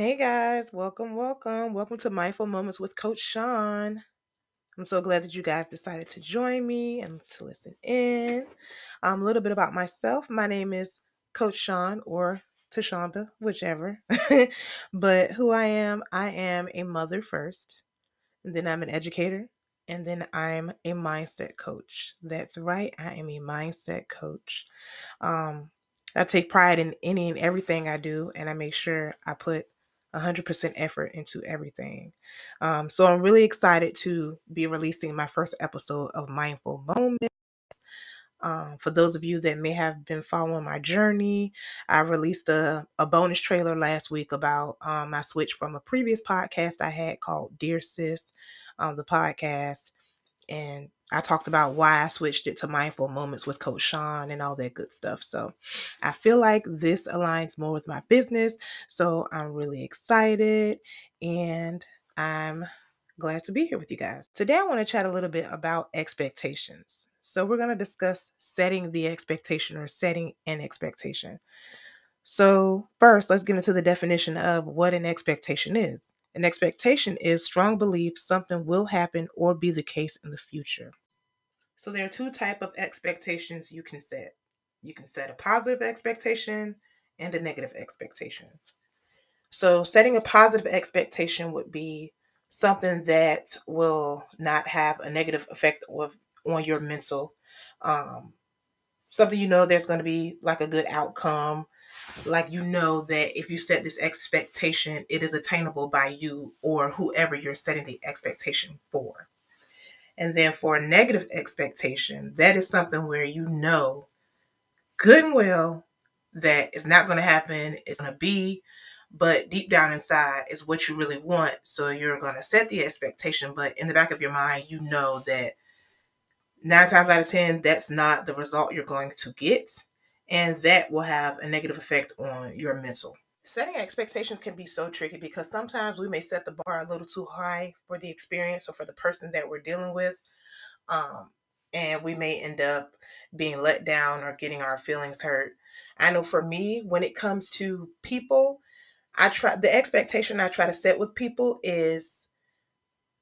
Hey guys, welcome, welcome, welcome to Mindful Moments with Coach Shawn. I'm so glad that you guys decided to join me and to listen in. Um, a little bit about myself. My name is Coach Shawn or Tashonda, whichever. but who I am, I am a mother first, and then I'm an educator, and then I'm a mindset coach. That's right, I am a mindset coach. Um, I take pride in any and everything I do, and I make sure I put 100% effort into everything. Um, so I'm really excited to be releasing my first episode of Mindful Moments. Um, for those of you that may have been following my journey, I released a, a bonus trailer last week about um, my switch from a previous podcast I had called Dear Sis, um, the podcast. And I talked about why I switched it to Mindful Moments with Coach Shawn and all that good stuff. So I feel like this aligns more with my business. So I'm really excited and I'm glad to be here with you guys. Today, I want to chat a little bit about expectations. So we're going to discuss setting the expectation or setting an expectation. So, first, let's get into the definition of what an expectation is. An expectation is strong belief something will happen or be the case in the future. So there are two type of expectations you can set. You can set a positive expectation and a negative expectation. So setting a positive expectation would be something that will not have a negative effect of, on your mental. Um, something you know there's going to be like a good outcome like you know that if you set this expectation it is attainable by you or whoever you're setting the expectation for. And then for a negative expectation that is something where you know good and well that it's not going to happen it's going to be but deep down inside is what you really want so you're going to set the expectation. But in the back of your mind you know that nine times out of ten that's not the result you're going to get and that will have a negative effect on your mental. Setting expectations can be so tricky because sometimes we may set the bar a little too high for the experience or for the person that we're dealing with. Um, and we may end up being let down or getting our feelings hurt. I know for me, when it comes to people, I try the expectation I try to set with people is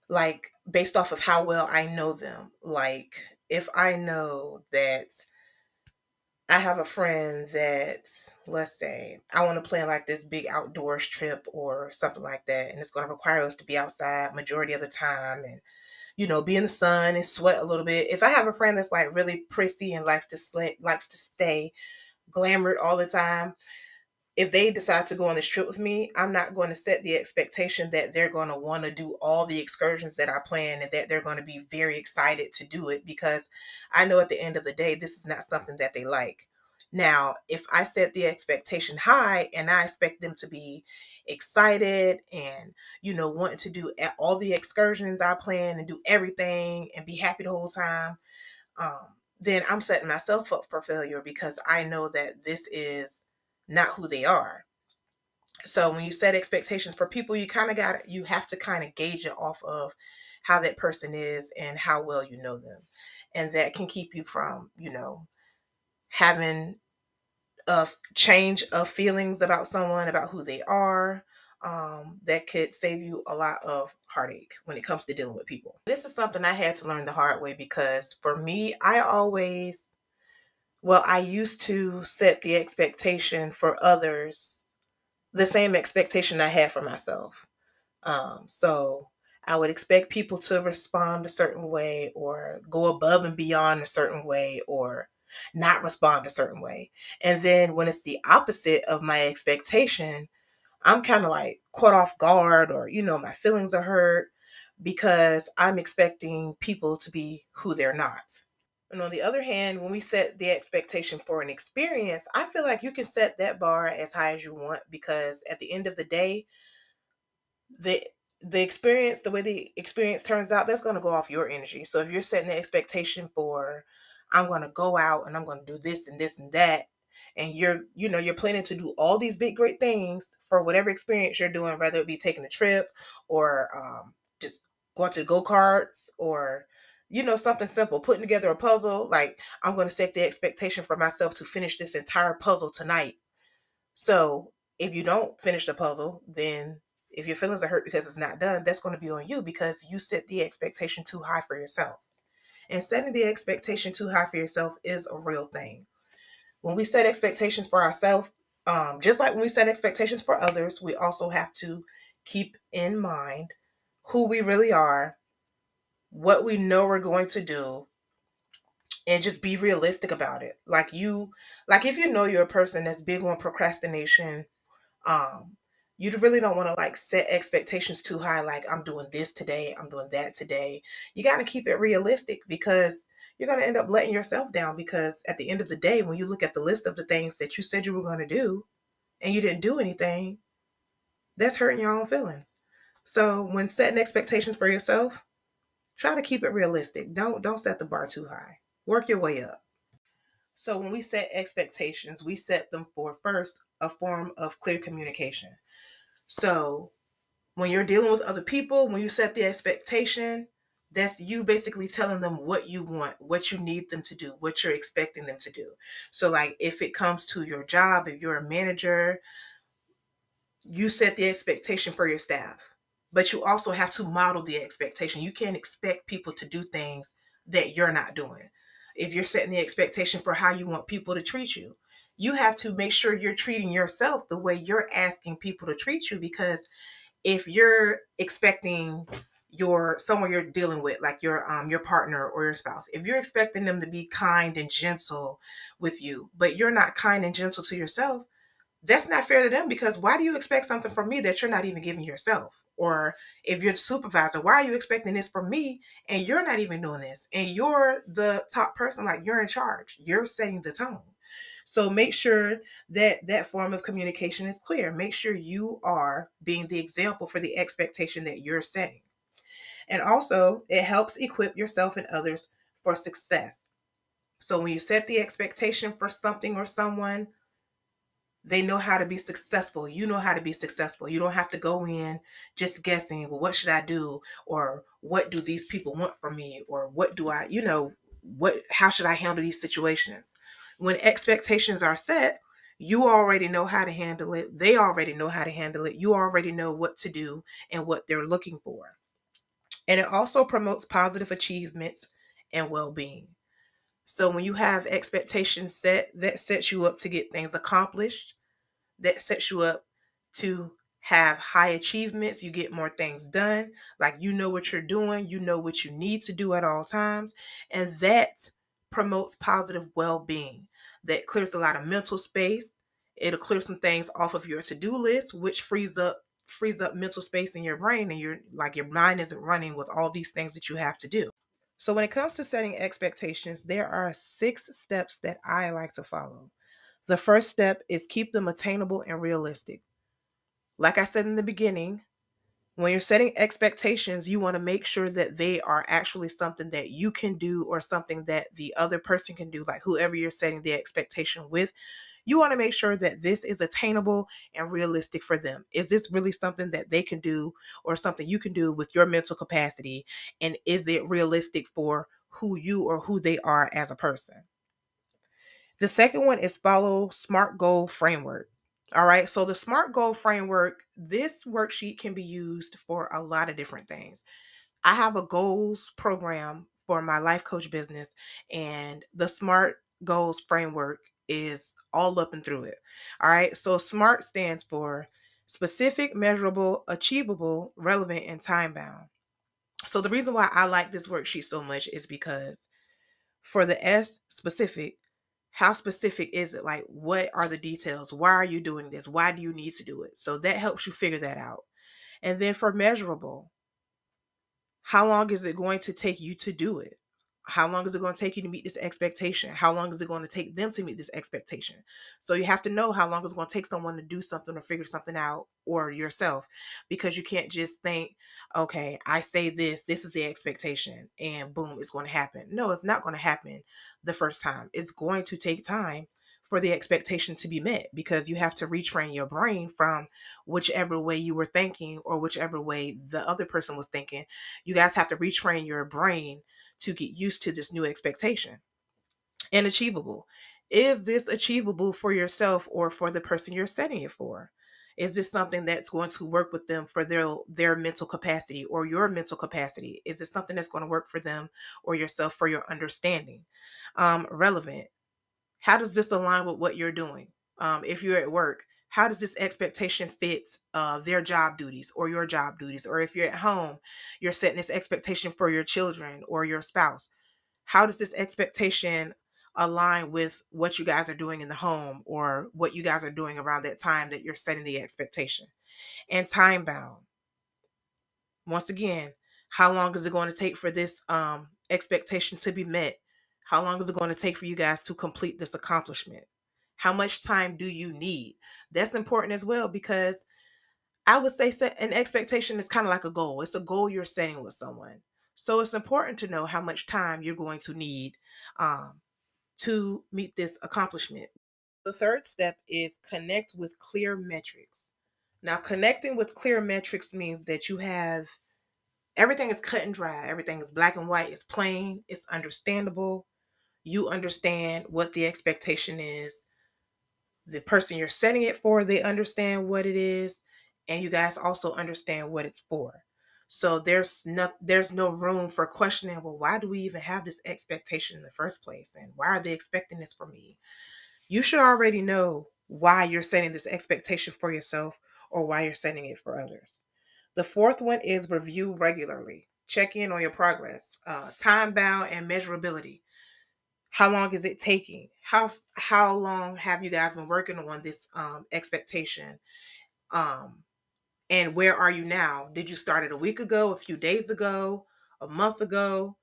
like based off of how well I know them. Like if I know that I have a friend that, let's say, I want to plan like this big outdoors trip or something like that, and it's going to require us to be outside majority of the time and, you know, be in the sun and sweat a little bit. If I have a friend that's like really prissy and likes to slit, likes to stay glamored all the time, if they decide to go on this trip with me, I'm not going to set the expectation that they're going to want to do all the excursions that I plan and that they're going to be very excited to do it because I know at the end of the day, this is not something that they like. Now, if I set the expectation high and I expect them to be excited and, you know, wanting to do all the excursions I plan and do everything and be happy the whole time, um, then I'm setting myself up for failure because I know that this is not who they are. So when you set expectations for people, you kind of got you have to kind of gauge it off of how that person is and how well you know them. And that can keep you from, you know, having a change of feelings about someone, about who they are, um, that could save you a lot of heartache when it comes to dealing with people. This is something I had to learn the hard way because for me, I always well, I used to set the expectation for others, the same expectation I had for myself. Um, so I would expect people to respond a certain way or go above and beyond a certain way or not respond a certain way. And then when it's the opposite of my expectation, I'm kind of like caught off guard or, you know, my feelings are hurt because I'm expecting people to be who they're not. And on the other hand, when we set the expectation for an experience, I feel like you can set that bar as high as you want because at the end of the day, the the experience, the way the experience turns out, that's going to go off your energy. So if you're setting the expectation for I'm going to go out and I'm going to do this and this and that and you're you know you're planning to do all these big great things for whatever experience you're doing whether it be taking a trip or um, just going to go-karts or you know, something simple, putting together a puzzle. Like, I'm going to set the expectation for myself to finish this entire puzzle tonight. So, if you don't finish the puzzle, then if your feelings are hurt because it's not done, that's going to be on you because you set the expectation too high for yourself. And setting the expectation too high for yourself is a real thing. When we set expectations for ourselves, um, just like when we set expectations for others, we also have to keep in mind who we really are, what we know we're going to do, and just be realistic about it. Like you, like if you know you're a person that's big on procrastination, um, you really don't want to like set expectations too high. Like I'm doing this today, I'm doing that today. You got to keep it realistic because you're going to end up letting yourself down because at the end of the day, when you look at the list of the things that you said you were going to do and you didn't do anything, that's hurting your own feelings. So when setting expectations for yourself, try to keep it realistic. Don't don't set the bar too high. Work your way up. So when we set expectations, we set them for first a form of clear communication. So when you're dealing with other people, when you set the expectation, that's you basically telling them what you want, what you need them to do, what you're expecting them to do. So, like if it comes to your job, if you're a manager, you set the expectation for your staff, but you also have to model the expectation. You can't expect people to do things that you're not doing. If you're setting the expectation for how you want people to treat you, you have to make sure you're treating yourself the way you're asking people to treat you because if you're expecting your someone you're dealing with like your um your partner or your spouse if you're expecting them to be kind and gentle with you but you're not kind and gentle to yourself that's not fair to them because why do you expect something from me that you're not even giving yourself? Or if you're the supervisor why are you expecting this from me and you're not even doing this and you're the top person like you're in charge you're setting the tone. So make sure that that form of communication is clear. Make sure you are being the example for the expectation that you're setting. And also, it helps equip yourself and others for success. So when you set the expectation for something or someone, they know how to be successful. You know how to be successful. You don't have to go in just guessing, well, what should I do? Or what do these people want from me? Or what do I, you know, what how should I handle these situations? When expectations are set, you already know how to handle it. They already know how to handle it. You already know what to do and what they're looking for and it also promotes positive achievements and well-being. So when you have expectations set, that sets you up to get things accomplished. That sets you up to have high achievements, you get more things done. Like you know what you're doing, you know what you need to do at all times, and that promotes positive well-being. That clears a lot of mental space. It'll clear some things off of your to-do list, which frees up frees up mental space in your brain and you're like your mind isn't running with all these things that you have to do. So when it comes to setting expectations, there are six steps that I like to follow. The first step is keep them attainable and realistic. Like I said in the beginning, when you're setting expectations, you want to make sure that they are actually something that you can do or something that the other person can do, like whoever you're setting the expectation with you want to make sure that this is attainable and realistic for them. Is this really something that they can do or something you can do with your mental capacity? And is it realistic for who you or who they are as a person? The second one is follow SMART goal framework. All right, so the SMART goal framework, this worksheet can be used for a lot of different things. I have a goals program for my life coach business, and the SMART goals framework is all up and through it. All right. So SMART stands for specific, measurable, achievable, relevant, and time bound. So the reason why I like this worksheet so much is because for the S specific, how specific is it? Like, what are the details? Why are you doing this? Why do you need to do it? So that helps you figure that out. And then for measurable, how long is it going to take you to do it? How long is it going to take you to meet this expectation? How long is it going to take them to meet this expectation? So you have to know how long it's going to take someone to do something or figure something out or yourself because you can't just think okay i say this this is the expectation and boom it's going to happen. No it's not going to happen the first time. It's going to take time for the expectation to be met because you have to retrain your brain from whichever way you were thinking or whichever way the other person was thinking. You guys have to retrain your brain to get used to this new expectation and achievable. Is this achievable for yourself or for the person you're setting it for? Is this something that's going to work with them for their their mental capacity or your mental capacity? Is it something that's going to work for them or yourself for your understanding? Um, relevant. How does this align with what you're doing? Um, if you're at work, how does this expectation fit uh, their job duties or your job duties? Or if you're at home, you're setting this expectation for your children or your spouse. How does this expectation align with what you guys are doing in the home or what you guys are doing around that time that you're setting the expectation? And time bound. Once again, how long is it going to take for this um, expectation to be met? How long is it going to take for you guys to complete this accomplishment? How much time do you need? That's important as well because I would say set an expectation is kind of like a goal. It's a goal you're setting with someone. So it's important to know how much time you're going to need um, to meet this accomplishment. The third step is connect with clear metrics. Now, connecting with clear metrics means that you have everything is cut and dry, everything is black and white, it's plain, it's understandable. You understand what the expectation is the person you're setting it for, they understand what it is, and you guys also understand what it's for. So there's no there's no room for questioning, well, why do we even have this expectation in the first place? And why are they expecting this from me? You should already know why you're setting this expectation for yourself or why you're setting it for others. The fourth one is review regularly. Check in on your progress. Uh, time bound and measurability how long is it taking? How how long have you guys been working on this um, expectation? Um, and where are you now? Did you start it a week ago a few days ago a month ago?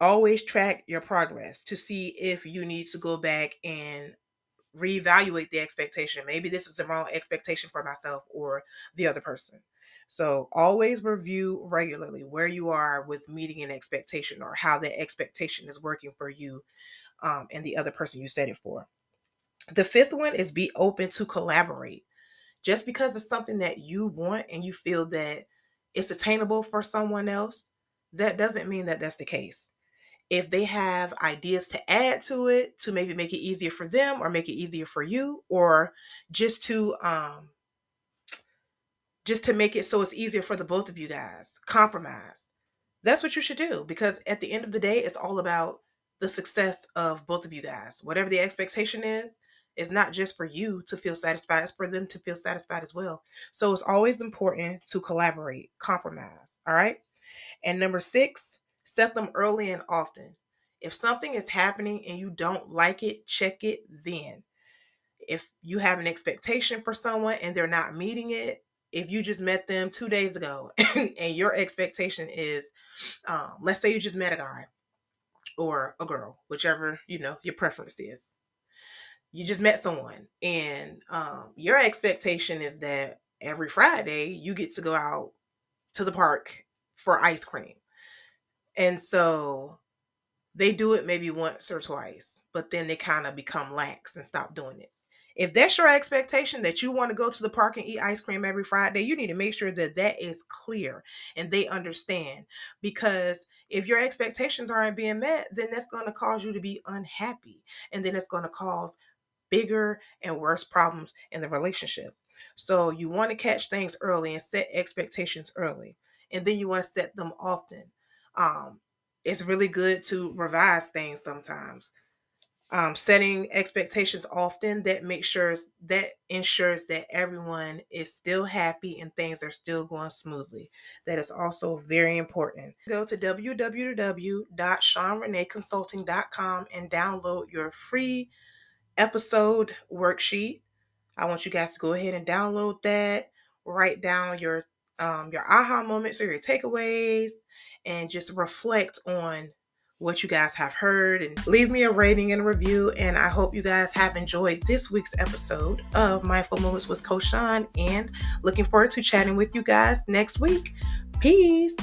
Always track your progress to see if you need to go back and reevaluate the expectation maybe this is the wrong expectation for myself or the other person so always review regularly where you are with meeting an expectation or how that expectation is working for you um, and the other person you set it for. The fifth one is be open to collaborate. Just because it's something that you want and you feel that it's attainable for someone else, that doesn't mean that that's the case. If they have ideas to add to it to maybe make it easier for them or make it easier for you, or just to um, just to make it so it's easier for the both of you guys. Compromise. That's what you should do because at the end of the day, it's all about the success of both of you guys. Whatever the expectation is, is not just for you to feel satisfied, it's for them to feel satisfied as well. So it's always important to collaborate, compromise. All right. And number six, set them early and often. If something is happening and you don't like it, check it then. If you have an expectation for someone and they're not meeting it, if you just met them two days ago and your expectation is, um, let's say you just met a guy or a girl, whichever you know your preference is. You just met someone, and um, your expectation is that every Friday you get to go out to the park for ice cream, and so they do it maybe once or twice, but then they kind of become lax and stop doing it. If that's your expectation that you want to go to the park and eat ice cream every Friday, you need to make sure that that is clear and they understand. Because if your expectations aren't being met, then that's going to cause you to be unhappy. And then it's going to cause bigger and worse problems in the relationship. So you want to catch things early and set expectations early. And then you want to set them often. Um, it's really good to revise things sometimes um, setting expectations often that makes sure that ensures that everyone is still happy and things are still going smoothly. That is also very important. Go to www.shawnreneeconsulting.com and download your free episode worksheet. I want you guys to go ahead and download that. Write down your um, your aha moments or your takeaways, and just reflect on what you guys have heard and leave me a rating and a review. And I hope you guys have enjoyed this week's episode of Mindful Moments with Shawn and looking forward to chatting with you guys next week. Peace.